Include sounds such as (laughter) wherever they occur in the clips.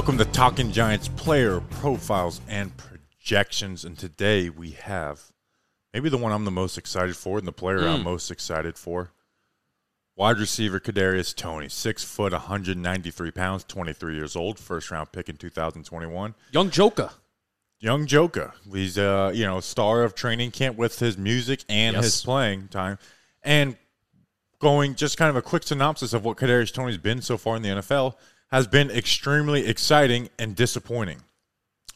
Welcome to Talking Giants player profiles and projections. And today we have maybe the one I'm the most excited for and the player I'm most excited for. Wide receiver Kadarius Toney, six foot, 193 pounds, 23 years old, first round pick in 2021. Young Joker. Young Joker. He's uh, you know, star of training camp with his music and Yes. his playing time. And going just kind of a quick synopsis of what Kadarius Toney's been so far in the NFL has been extremely exciting and disappointing.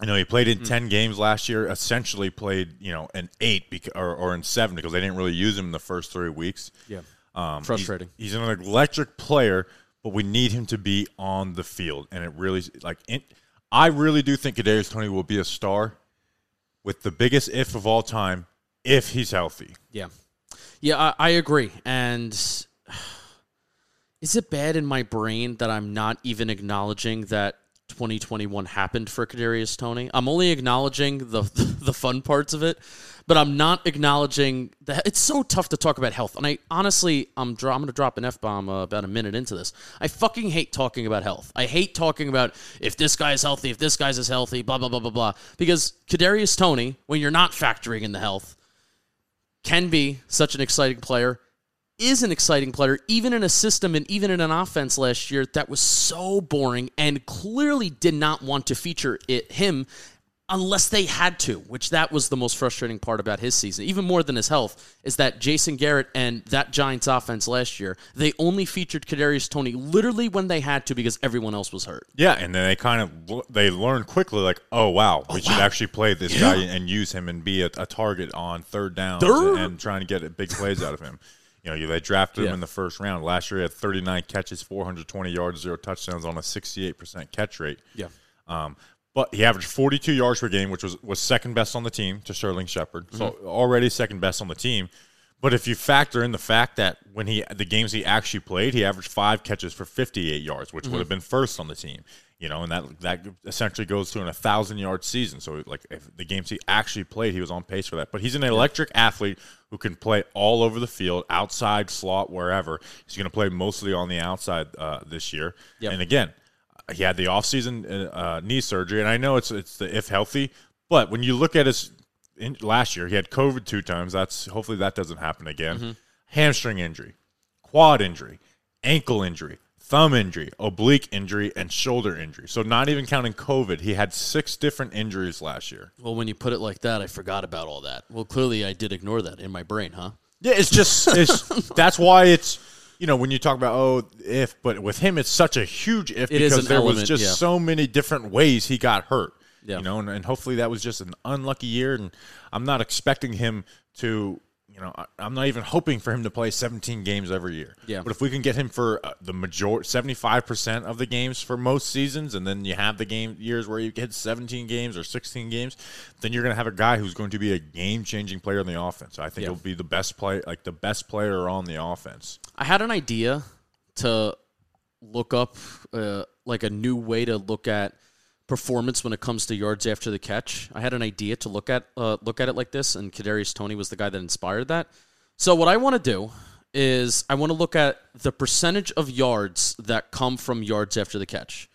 I know he played in 10 games last year, essentially played, you know, an 8 bec- or, or in 7 because they didn't really use him in the first 3 weeks. Yeah. Um, he's- Frustrating. He's, an electric player, but we need him to be on the field, and it really like it, I really do think Kadarius Toney will be a star, with the biggest if of all time, if he's healthy. Yeah. Yeah, I, I agree. And is it bad in my brain that I'm not even acknowledging that 2021 happened for Kadarius Toney? I'm only acknowledging the (laughs) the fun parts of it, but I'm not acknowledging that it's so tough to talk about health. And I honestly, I'm dro- I'm going to drop an f bomb uh, about a minute into this. I fucking hate talking about health. I hate talking about if this guy's healthy, if this guy's is healthy, blah blah blah blah blah. Because Kadarius Toney, when you're not factoring in the health, can be such an exciting player, is an exciting player, even in a system and even in an offense last year that was so boring and clearly did not want to feature it him unless they had to, which that was the most frustrating part about his season, even more than his health, is that Jason Garrett and that Giants offense last year, they only featured Kadarius Toney literally when they had to because everyone else was hurt. Yeah, and then they kind of they learned quickly, like, oh wow, oh, we should actually play this guy and use him and be a, a target on third and, and trying to get big plays out of him. You know, they drafted him in the first round. Last year, he had 39 catches, 420 yards, zero touchdowns on a 68% catch rate. Yeah. Um, but he averaged 42 yards per game, which was, was second best on the team to Sterling Shepard. So Mm-hmm. already second best on the team. But if you factor in the fact that when he the games he actually played, he averaged five catches for 58 yards, which would have been first on the team. You know, and that that essentially goes to an 1,000 yard season. So like if the games he actually played, he was on pace for that. But he's an electric athlete who can play all over the field, outside, slot, wherever. He's going to play mostly on the outside uh, this year. Yep. And again, he had the offseason uh, uh, knee surgery, and I know it's it's the if healthy, but when you look at his in, last year, he had COVID two times. That's hopefully that doesn't happen again. Mm-hmm. Hamstring injury, quad injury, ankle injury, thumb injury, oblique injury, and shoulder injury. So not even counting COVID, he had six different injuries last year. Well, when you put it like that, I forgot about all that. Well, clearly I did ignore that in my brain, huh? Yeah, it's just (laughs) it's that's why it's you know when you talk about oh if, but with him it's such a huge if It because there was just yeah. so many different ways he got hurt. Yeah. You know, and, and hopefully that was just an unlucky year, and I'm not expecting him to. You know, I- I'm not even hoping for him to play 17 games every year. Yeah. But if we can get him for uh, the majority, 75 percent of the games for most seasons, and then you have the game years where you get 17 games or 16 games, then you're going to have a guy who's going to be a game-changing player in the offense. I think Yeah. he'll be the best play, like the best player on the offense. I had an idea to look up uh, like a new way to look at performance when it comes to yards after the catch. I had an idea to look at uh, look at it like this, and Kadarius Toney was the guy that inspired that. So what I want to do is I want to look at the percentage of yards that come from yards after the catch.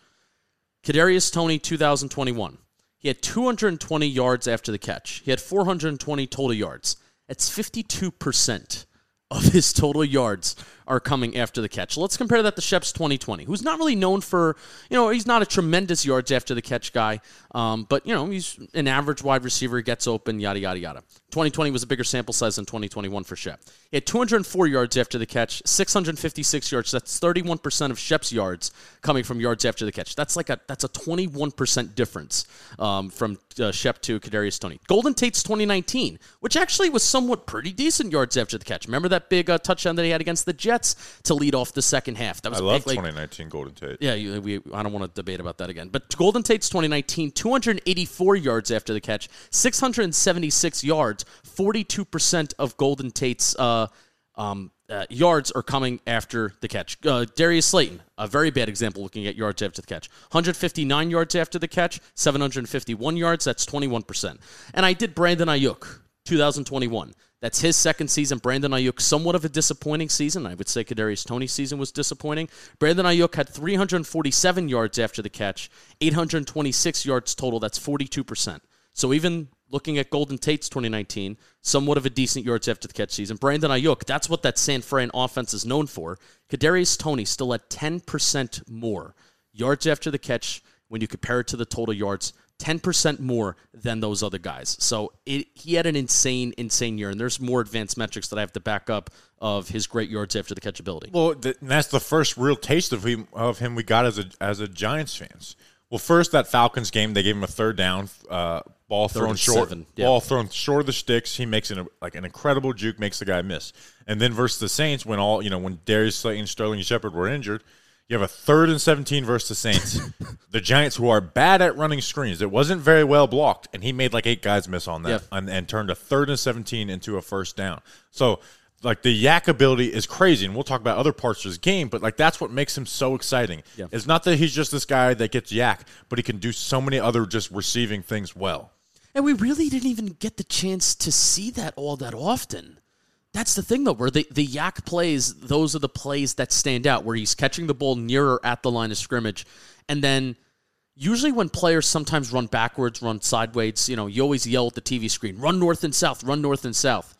Kadarius Toney 2021. He had 220 yards after the catch. He had 420 total yards. That's 52% of his total yards are coming after the catch. Let's compare that to Shep's 2020, who's not really known for, you know, he's not a tremendous yards after the catch guy, um, but, you know, he's an average wide receiver, gets open, yada, yada, yada. 2020 was a bigger sample size than 2021 for Shep. He had 204 yards after the catch, 656 yards. That's 31% of Shep's yards coming from yards after the catch. That's like a that's a 21% difference um, from uh, Shep to Kadarius Toney. Golden Tate's 2019, which actually was somewhat pretty decent yards after the catch. Remember that big uh, touchdown that he had against the Jets to lead off the second half? That was I love big, like, 2019 Golden Tate. yeah, you, we, I don't want to debate about that again. But Golden Tate's 2019, 284 yards after the catch, 676 yards, 42% of Golden Tate's uh, um, uh, yards are coming after the catch. Uh, Darius Slayton, a very bad example looking at yards after the catch. 159 yards after the catch, 751 yards, that's 21%. And I did Brandon Aiyuk, 2021. That's his second season. Brandon Aiyuk, somewhat of a disappointing season. I would say Kadarius Toney's season was disappointing. Brandon Aiyuk had 347 yards after the catch, 826 yards total. That's 42%. So even looking at Golden Tate's 2019, somewhat of a decent yards after the catch season. Brandon Aiyuk, that's what that San Fran offense is known for. Kadarius Toney still at 10% more yards after the catch when you compare it to the total yards. 10% more than those other guys. So it, he had an insane, insane year. And there's more advanced metrics that I have to back up of his great yards after the catch ability. Well, th- that's the first real taste of him, of him we got as a, as a Giants fans. Well, first that Falcons game, they gave him a third down, uh, ball thrown short, yeah. ball thrown short of the sticks. He makes an like an incredible juke, makes the guy miss. And then versus the Saints, when all you know, when Darius Slayton, Sterling Shepard were injured, you have a third and seventeen versus the Saints, (laughs) the Giants who are bad at running screens. It wasn't very well blocked, and he made like eight guys miss on that, Yep. and, and turned a third and seventeen into a first down. So. Like the yak ability is crazy, and we'll talk about other parts of his game, but like that's what makes him so exciting. Yeah. It's not that he's just this guy that gets yak, but he can do so many other just receiving things well. And we really didn't even get the chance to see that all that often. That's the thing, though, where the, the yak plays, those are the plays that stand out, where he's catching the ball nearer at the line of scrimmage. And then usually when players sometimes run backwards, run sideways, you know, you always yell at the TV screen, run north and south, run north and south.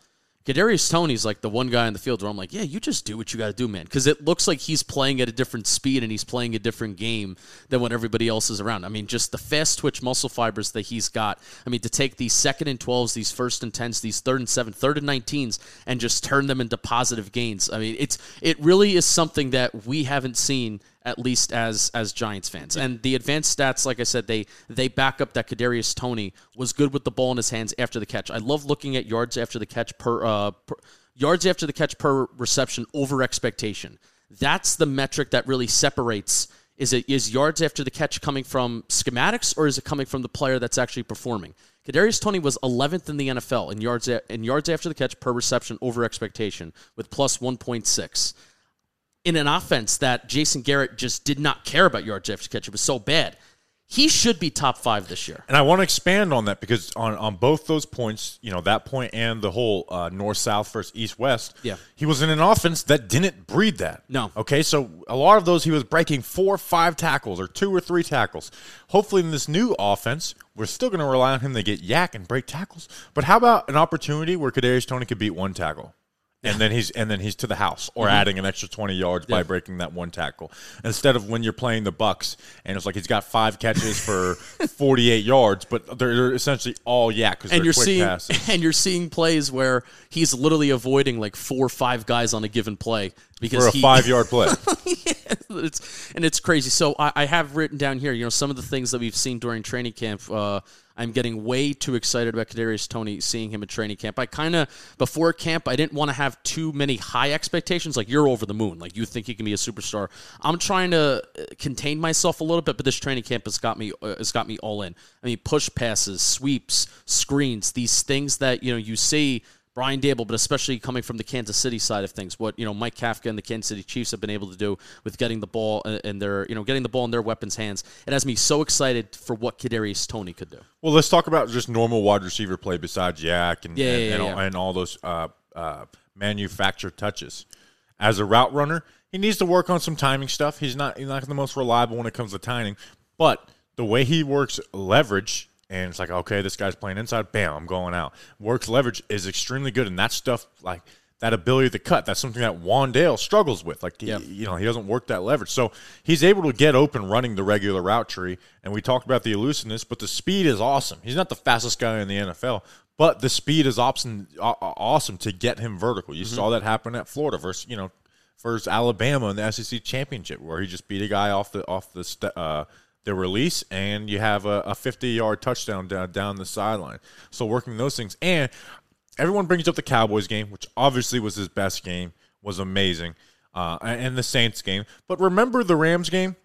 Kadarius Toney's like the one guy in the field where I'm like, yeah, you just do what you got to do, man, because it looks like he's playing at a different speed and he's playing a different game than when everybody else is around. I mean, just the fast twitch muscle fibers that he's got. I mean, to take these second and twelves, these first and tens, these third and seven, third and nineteens, and just turn them into positive gains. I mean, it's it really is something that we haven't seen at least as as Giants fans. And the advanced stats, like I said, they they back up that Kadarius Toney was good with the ball in his hands after the catch. I love looking at yards after the catch per, uh, per yards after the catch per reception over expectation. That's the metric that really separates. Is it is yards after the catch coming from schematics or is it coming from the player that's actually performing? Kadarius Toney was 11th in the NFL in yards in yards after the catch per reception over expectation with plus 1.6 in an offense that Jason Garrett just did not care about yards after catch. It was so bad. He should be top five this year. And I want to expand on that because on, on both those points, you know, that point and the whole uh, north south versus east west, Yeah. he was in an offense that didn't breed that. No. Okay, so a lot of those he was breaking four or five tackles or two or three tackles. Hopefully, in this new offense, we're still going to rely on him to get yak and break tackles. But how about an opportunity where Kadarius Toney could beat one tackle? And then he's and then he's to the house or adding an extra twenty yards by Mm-hmm. Breaking that one tackle instead of when you're playing the Bucks and it's like he's got five catches for (laughs) forty eight yards, but they're essentially all yeah because And you're seeing passes. (laughs) and you're seeing plays where he's literally avoiding like four or five guys on a given play because for a he, five yard play. (laughs) it's and it's crazy. So I, I have written down here, you know, some of the things that we've seen during training camp. Uh, I'm getting way too excited about Kadarius Toney, seeing him at training camp. I kind of before camp, I didn't want to have too many high expectations. Like you're over the moon, like you think he can be a superstar. I'm trying to uh, contain myself a little bit, but this training camp has got me uh, has got me all in. I mean, push passes, sweeps, screens, these things that you know you see. Brian Daboll, but especially coming from the Kansas City side of things, what you know Mike Kafka and the Kansas City Chiefs have been able to do with getting the ball uh, in their you know getting the ball in their weapons' hands, it has me so excited for what Kadarius Toney could do. Well, let's talk about just normal wide receiver play besides yak and Yeah, and, yeah, and, yeah. All, and all those uh, uh, manufactured touches. As a route runner, he needs to work on some timing stuff. He's not he's not the most reliable when it comes to timing, but the way he works leverage and it's like okay, this guy's playing inside, bam, I'm going out. Works leverage is extremely good, and that stuff like. That ability to cut, that's something that Wan'Dale struggles with. Like, he- you know, he doesn't work that leverage. So he's able to get open running the regular route tree. And we talked about the elusiveness, but the speed is awesome. He's not the fastest guy in the NFL, but the speed is awesome, aw- aw- awesome to get him vertical. You mm-hmm. saw that happen at Florida versus, you know, versus Alabama in the SEC championship, where he just beat a guy off the off the uh, the release, and you have a, a 50 yard touchdown down down the sideline. So working those things, and everyone brings up the Cowboys game, which obviously was his best game, was amazing, uh, and the Saints game. But remember the Rams game?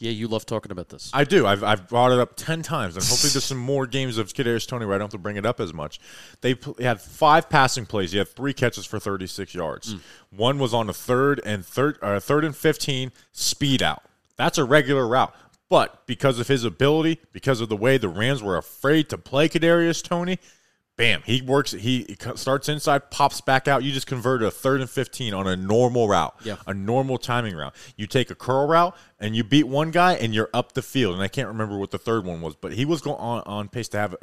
Yeah, you love talking about this. I do. I've, I've brought it up 10 times, and hopefully there's some more games of Kadarius Toney where I don't have to bring it up as much. They pl- had five passing plays. He had three catches for 36 yards. One was on a third and third, uh, third and 15 speed out. That's a regular route. But because of his ability, because of the way the Rams were afraid to play Kadarius Toney, bam, he works. He starts inside, pops back out. You just convert a third and fifteen on a normal route, Yeah. a normal timing route. You take a curl route and you beat one guy, and you're up the field. And I can't remember what the third one was, but he was going on on pace to have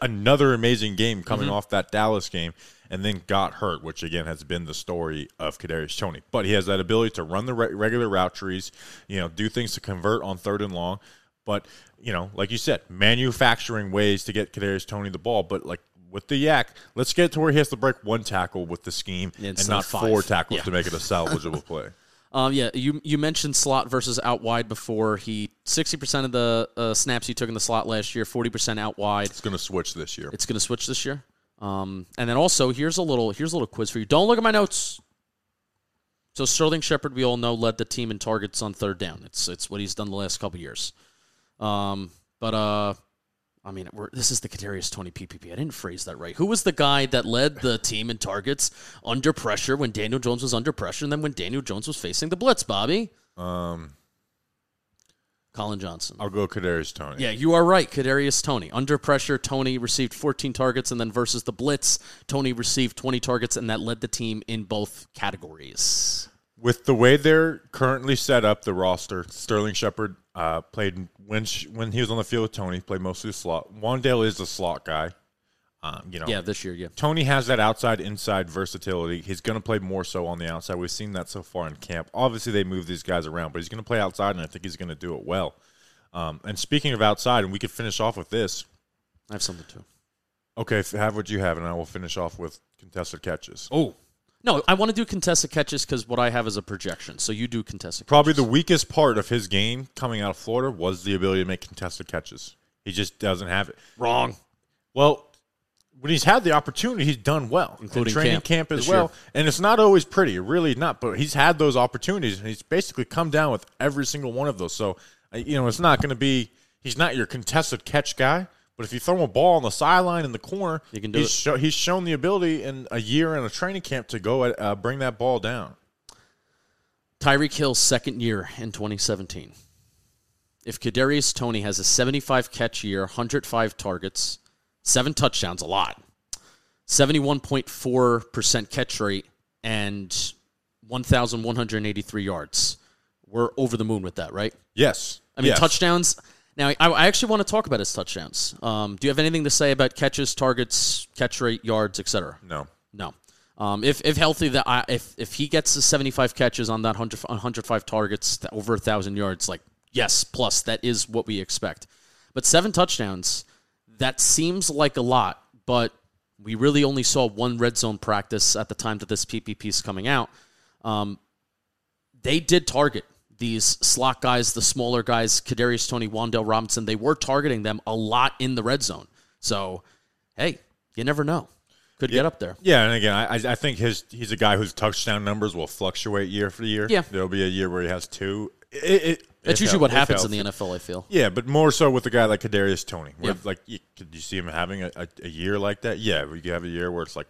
another amazing game coming mm-hmm. off that Dallas game, and then got hurt, which again has been the story of Kadarius Toney. But he has that ability to run the re- regular route trees, you know, do things to convert on third and long. But you know, like you said, manufacturing ways to get Kadarius Toney the ball. But like with the yak, let's get to where he has to break one tackle with the scheme Yeah, and not five. four tackles Yeah. to make it a salvageable play. (laughs) Um, yeah, you you mentioned slot versus out wide before. He sixty percent of the uh, snaps he took in the slot last year, forty percent out wide. It's going to switch this year. It's going to switch this year. Um, and then also here's a little here's a little quiz for you. Don't look at my notes. So Sterling Shepard, we all know, led the team in targets on third down. It's it's what he's done the last couple years. Um, but uh, I mean, we're, this is the Kadarius Toney PPP. I didn't phrase that right. Who was the guy that led the team in targets under pressure when Daniel Jones was under pressure, and then when Daniel Jones was facing the blitz? Bobby, Um, Collin Johnson. I'll go Kadarius Toney. Yeah, you are right. Kadarius Toney. Under pressure, Toney received 14 targets, and then versus the blitz, Toney received 20 targets, and that led the team in both categories. With the way they're currently set up, the roster, Sterling Shepard uh, played when sh- when he was on the field with Toney, played mostly slot. Wan'Dale is the slot guy. Um, you know, Yeah, this year, yeah. Toney has that outside inside versatility. He's going to play more so on the outside. We've seen that so far in camp. Obviously, they move these guys around, but he's going to play outside, and I think he's going to do it well. Um, and speaking of outside, and we could finish off with this. I have something too. Okay, have what you have, and I will finish off with contested catches. Oh. No, I want to do contested catches because what I have is a projection. So you do contested Probably catches. the weakest part of his game coming out of Florida was the ability to make contested catches. He just doesn't have it. Wrong. Well, when he's had the opportunity, he's done well, Including in training camp camp, as well. year. And it's not always pretty, really not. But he's had those opportunities, and he's basically come down with every single one of those. So, uh, you know, it's not going to be. He's not your contested catch guy. But if you throw a ball on the sideline in the corner, You can do he's it. Show, he's shown the ability in a year in a training camp to go at, uh, bring that ball down. Tyreek Hill's second year in 2017. If Kadarius Toney has a 75 catch year, 105 targets, seven touchdowns, a lot, 71.4% catch rate, and 1,183 yards, we're over the moon with that, right? Yes, I mean, Yes. touchdowns. Now, I, I actually want to talk about his touchdowns. Um, do you have anything to say about catches, targets, catch rate, yards, etc.? No, No. Um, if if healthy, that I, if if he gets the 75 catches on that 100, 105 targets, over a thousand yards, like yes, plus that is what we expect. But seven touchdowns, that seems like a lot, but we really only saw one red zone practice at the time that this PPP is coming out. Um, they did target these slot guys, the smaller guys, Kadarius Toney, Wan'Dale Robinson. They were targeting them a lot in the red zone. So, hey, you never know. Could get up there. Yeah, and again, I, I think his he's a guy whose touchdown numbers will fluctuate year for year. Yeah. there'll be a year where he has two. It, it, That's usually what happens in the NFL. I feel. Yeah, but more so with a guy like Kadarius Toney. Where Yeah. like, you, could you see him having a, a, a year like that? Yeah, we have a year where it's like,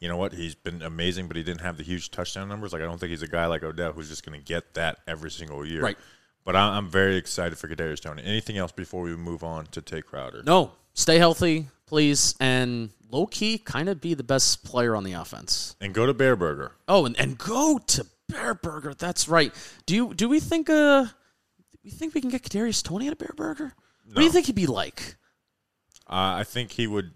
you know what, he's been amazing, but he didn't have the huge touchdown numbers. Like, I don't think he's a guy like Odell who's just going to get that every single year. Right. But I, I'm very excited for Kadarius Toney. Anything else before we move on to Tae Crowder? No, stay healthy, please, and low key, kind of be the best player on the offense. And go to Bareburger. Oh, and, and go to Bareburger. That's right. Do you do we think uh we think we can get Kadarius Toney at a Bareburger? What do you think he'd be like? Uh, I think he would.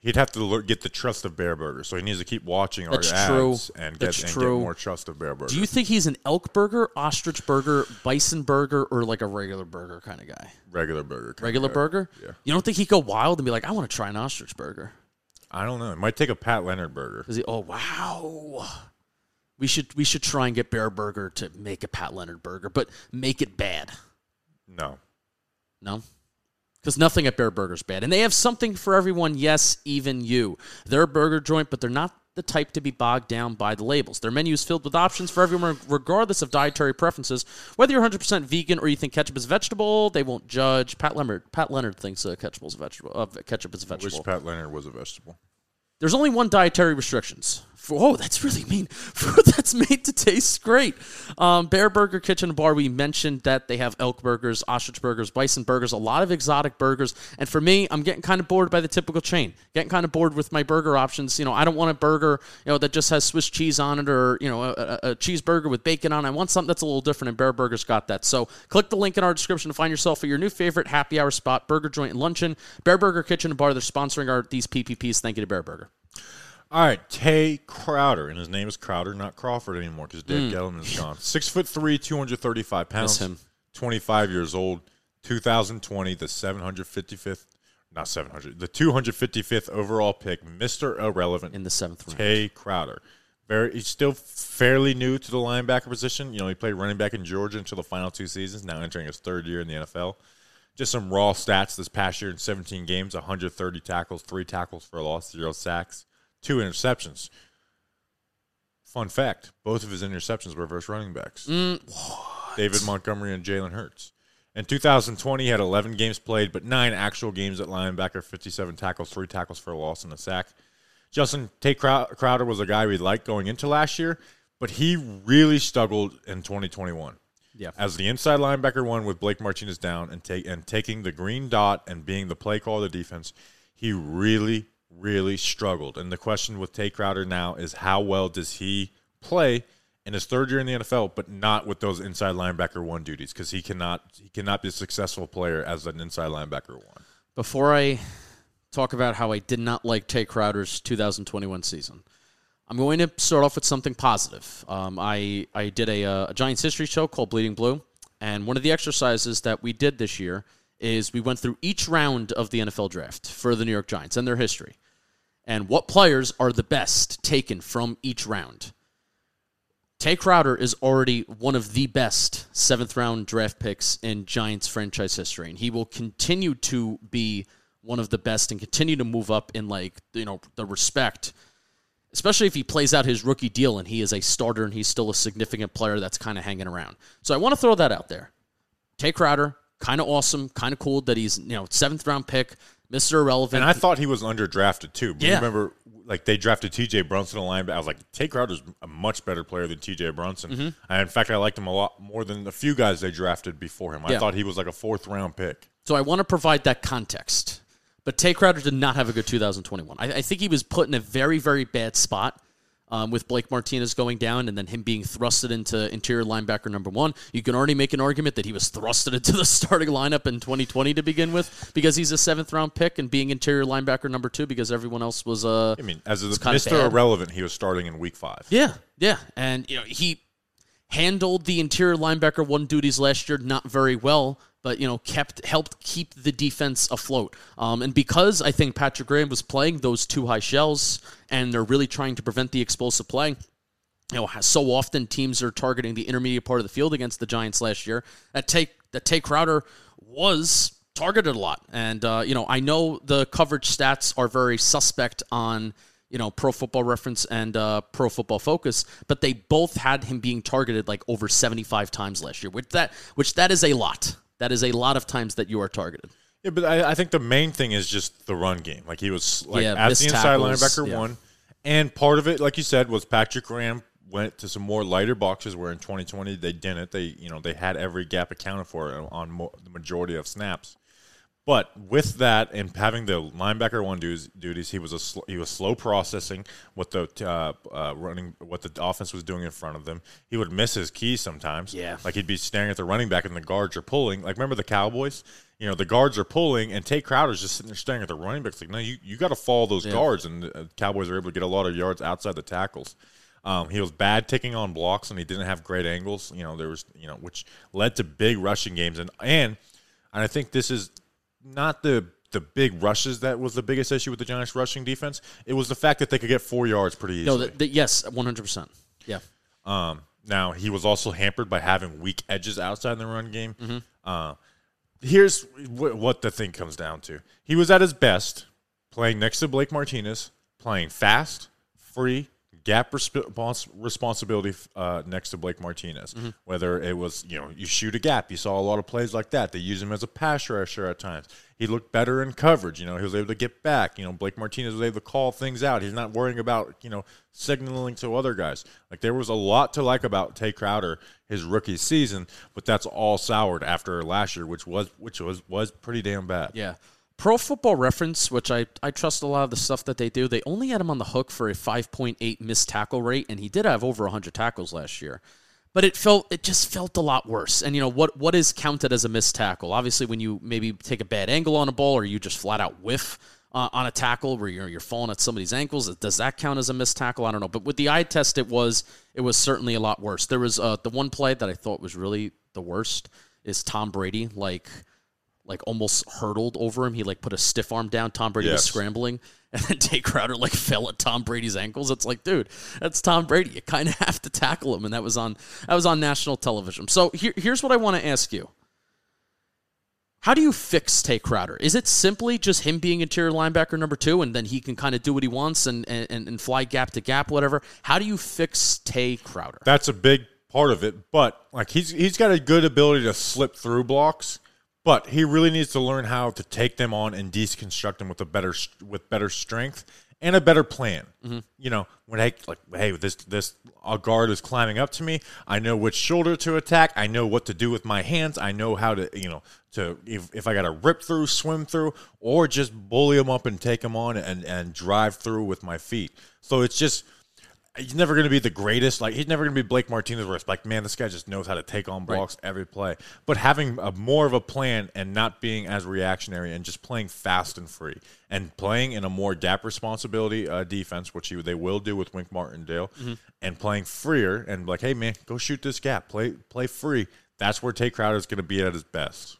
He'd have to get the trust of Bareburger, so he needs to keep watching our That's ads true. and get and get more trust of Bareburger. Do you think he's an elk burger, ostrich burger, bison burger, or like a regular burger kind of guy? regular burger? Regular burger? Yeah. You don't think he'd go wild and be like, I want to try an ostrich burger? I don't know. It might take a Pat Leonard burger. Is he? Oh wow. We should we should try and get Bareburger to make a Pat Leonard burger, but make it bad. No. No, because nothing at Bareburger's bad, and they have something for everyone. Yes, even you. They're a burger joint, but they're not the type to be bogged down by the labels. Their menu is filled with options for everyone, regardless of dietary preferences. Whether you're 100% vegan or you think ketchup is a vegetable, they won't judge. Pat Leonard, Pat Leonard thinks uh, ketchup is a vegetable. Uh, ketchup is a I wish. Pat Leonard was a vegetable. There's only one dietary restrictions. Oh, that's really mean. (laughs) Food that's made to taste great. Um, Bareburger Kitchen and Bar, we mentioned that they have elk burgers, ostrich burgers, bison burgers, a lot of exotic burgers. And for me, I'm getting kind of bored by the typical chain. Getting kind of bored with my burger options. You know, I don't want a burger, you know, that just has Swiss cheese on it or, you know, a, a, a cheeseburger with bacon on it. I want something that's a little different, and Bareburger's got that. So click the link in our description to find yourself at your new favorite happy hour spot, burger joint and luncheon. Bareburger Kitchen and Bar, they're sponsoring our these PPPs. Thank you to Bareburger. All right, Tae Crowder, and his name is Crowder, not Crawford anymore, because Dave hmm. Gettleman is gone. Six foot three, two hundred thirty-five pounds. him. Twenty-five years old. 2020, the 755th, not 700, the 255th overall pick, Mister Irrelevant, In the seventh round. Tae Crowder. Very, he's still fairly new to the linebacker position. You know, he played running back in Georgia until the final two seasons. Now entering his third year in the NFL. Just some raw stats this past year in 17 games: 130 tackles, three tackles for a loss, zero sacks, two interceptions. Fun fact: both of his interceptions were versus running backs. Mm, David Montgomery and Jalen Hurts. In 2020, he had 11 games played, but nine actual games at linebacker, 57 tackles, three tackles for a loss, and a sack. Justin Tae Crowder was a guy we liked going into last year, but he really struggled in 2021. Yeah. As the inside linebacker one with Blake Martinez down and take and taking the green dot and being the play call of the defense, he really, really struggled. And the question with Tae Crowder now is how well does he play in his third year in the NFL, but not with those inside linebacker one duties because he cannot he cannot be a successful player as an inside linebacker one. Before I talk about how I did not like Tae Crowder's 2021 season, I'm going to start off with something positive. Um, I I did a, uh, a Giants history show called Bleeding Blue, and one of the exercises that we did this year is we went through each round of the NFL draft for the New York Giants and their history, and what players are the best taken from each round. Tae Crowder is already one of the best seventh round draft picks in Giants franchise history, and he will continue to be one of the best and continue to move up in like you know the respect, especially if he plays out his rookie deal and he is a starter and he's still a significant player that's kind of hanging around. So I want to throw that out there. Tae Crowder, kind of awesome, kind of cool that he's you know seventh round pick, Mister Irrelevant. And I thought he was underdrafted too. But Yeah. Remember, like they drafted T.J. Brunson a linebacker. I was like, Tae Crowder's a much better player than T.J. Brunson. Mm-hmm. And in fact, I liked him a lot more than a few guys they drafted before him. I Yeah. thought he was like a fourth round pick. So I want to provide that context. But Tae Crowder did not have a good 2021. I, I think he was put in a very, very bad spot um, with Blake Martinez going down and then him being thrusted into interior linebacker number one. You can already make an argument that he was thrusted into the (laughs) starting lineup in 2020 to begin with because he's a seventh round pick and being interior linebacker number two because everyone else was. Uh, I mean, as a Mr. Irrelevant, he was starting in week five. yeah, yeah, and you know he handled the interior linebacker one duties last year not very well, but you know kept helped keep the defense afloat. Um, and because I think Patrick Graham was playing those two high shells, and they're really trying to prevent the explosive play. You know, so often teams are targeting the intermediate part of the field against the Giants last year. That take that Tae Crowder was targeted a lot, and uh, you know I know the coverage stats are very suspect on you know Pro Football Reference and uh, Pro Football Focus, but they both had him being targeted like over seventy five times last year, which that which that is a lot. That is a lot of times that you are targeted. Yeah, but I, I think the main thing is just the run game. Like he was like Yeah, as the inside tackles, linebacker yeah. one, and part of it, like you said, was Patrick Graham went to some more lighter boxes where in 2020 they didn't. They you know they had every gap accounted for on mo- the majority of snaps. But with that and having the linebacker one duties, duties he was a sl- he was slow processing what the uh, uh, running what the offense was doing in front of them. He would miss his keys sometimes. Yeah. like he'd be staring at the running back and the guards are pulling. Like remember the Cowboys? You know the guards are pulling and Tae Crowder's just sitting there staring at the running backs. Like no, you you got to follow those guards, and the uh, Cowboys are able to get a lot of yards outside the tackles. Um, he was bad taking on blocks, and he didn't have great angles. You know there was you know which led to big rushing games, and and and I think this is not the the big rushes that was the biggest issue with the Giants' rushing defense. It was the fact that they could get four yards pretty No, easily. the, the, yes, one hundred percent. Yeah. Um, now he was also hampered by having weak edges outside the run game. Mm-hmm. Uh, here's wh- what the thing comes down to: he was at his best playing next to Blake Martinez, playing fast, free, gap respons- responsibility uh, next to Blake Martinez. Mm-hmm. Whether it was you know you shoot a gap, you saw a lot of plays like that. They use him as a pass rusher at times. He looked better in coverage. You know he was able to get back. You know Blake Martinez was able to call things out. He's not worrying about you know signaling to other guys. Like there was a lot to like about Tae Crowder his rookie season, but that's all soured after last year, which was which was was pretty damn bad. Yeah. Pro Football Reference, which I, I trust a lot of the stuff that they do, they only had him on the hook for a 5.8 missed tackle rate, and he did have over 100 tackles last year. But it felt it just felt a lot worse. And you know what what is counted as a missed tackle? Obviously, when you maybe take a bad angle on a ball or you just flat out whiff uh, on a tackle where you're you're falling at somebody's ankles, does that count as a missed tackle? I don't know. But with the eye test, it was it was certainly a lot worse. There was uh, the one play that I thought was really the worst is Tom Brady like like almost hurtled over him. He like put a stiff arm down. Tom Brady was scrambling, (laughs) and then Tae Crowder like fell at Tom Brady's ankles. It's like, dude, that's Tom Brady. You kind of (laughs) have to tackle him, and that was on that was on national television. So here, here's what I want to ask you. How do you fix Tae Crowder? Is it simply just him being interior linebacker number two, and then he can kind of do what he wants and, and, and fly gap to gap, whatever? How do you fix Tae Crowder? That's a big part of it, but like he's he's got a good ability to slip through blocks, but he really needs to learn how to take them on and deconstruct them with a better with better strength and a better plan. Mm-hmm. You know, when hey like hey this this a guard is climbing up to me, I know which shoulder to attack, I know what to do with my hands, I know how to you know to if, if I got to rip through, swim through, or just bully him up and take him on and and drive through with my feet. So it's just he's never going to be the greatest. Like he's never going to be Blake Martinez, where it's like, man, this guy just knows how to take on blocks every play. But having a more of a plan and not being as reactionary and just playing fast and free and playing in a more gap responsibility uh, defense, which he, they will do with Wink Martindale, and playing freer and like, hey man, go shoot this gap, play play free. That's where Tae Crowder is going to be at his best.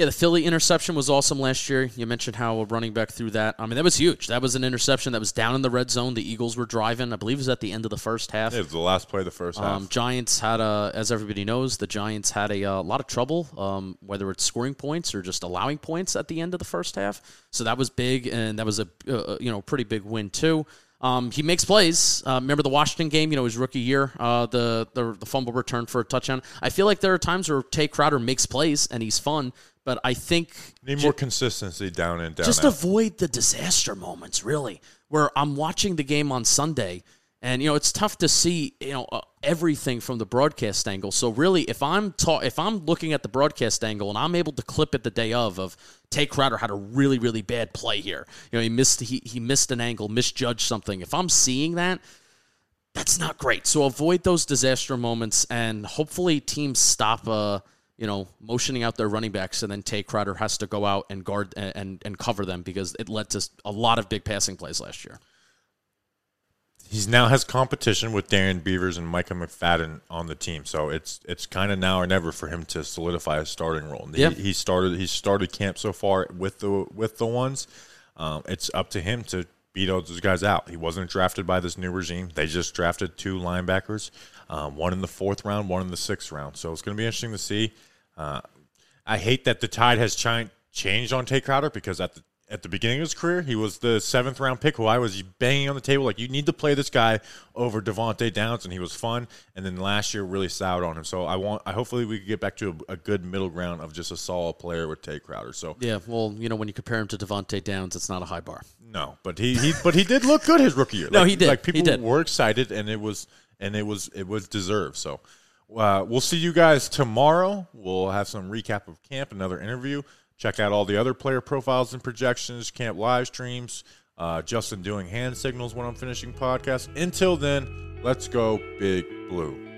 Yeah, the Philly interception was awesome last year. You mentioned how a running back threw that. I mean, that was huge. That was an interception that was down in the red zone. The Eagles were driving. I believe it was at the end of the first half. It was the last play of the first half. Um, Giants had a, as everybody knows, the Giants had a, uh, lot of trouble, um, whether it's scoring points or just allowing points at the end of the first half. So that was big, and that was a uh, you know pretty big win too. Um, he makes plays. Uh, remember the Washington game? You know his rookie year, uh, the, the the fumble return for a touchdown. I feel like there are times where Tae Crowder makes plays and he's fun, but I think Need more consistency down in down just out. avoid the disaster moments really where i'm watching the game on sunday and you know it's tough to see you know uh, everything from the broadcast angle. So really if i'm ta- if i'm looking at the broadcast angle and i'm able to clip it the day of of Tae Crowder had a really really bad play here. You know he missed he, he missed an angle misjudged something. If i'm seeing that that's not great. So avoid those disaster moments and hopefully teams stop uh you know, motioning out their running backs, and then Tae Crowder has to go out and guard and, and, cover them because it led to a lot of big passing plays last year. He's now has competition with Darrian Beavers and Micah McFadden on the team, so it's it's kind of now or never for him to solidify a starting role. He, Yeah. he started he started camp so far with the with the ones. Um, it's up to him to beat all those guys out. He wasn't drafted by this new regime. They just drafted two linebackers, um, one in the fourth round, one in the sixth round. So it's going to be interesting to see. Uh, I hate that the tide has chi- changed on Tae Crowder because at the at the beginning of his career, he was the seventh round pick who I was banging on the table like you need to play this guy over Devante Downs, and he was fun. And then last year really soured on him. So I want, I hopefully we could get back to a, a good middle ground of just a solid player with Tae Crowder. So Yeah, well, you know, when you compare him to Devante Downs, it's not a high bar. no, but he, he but he did look good his rookie year. (laughs) No, Like- he did. Like people did. were excited, and it was and it was it was deserved. So uh, we'll see you guys tomorrow. We'll have some recap of camp, another interview. Check out all the other player profiles and projections, camp live streams. Uh, Justin doing hand signals when I'm finishing podcast. Until then, let's go big blue.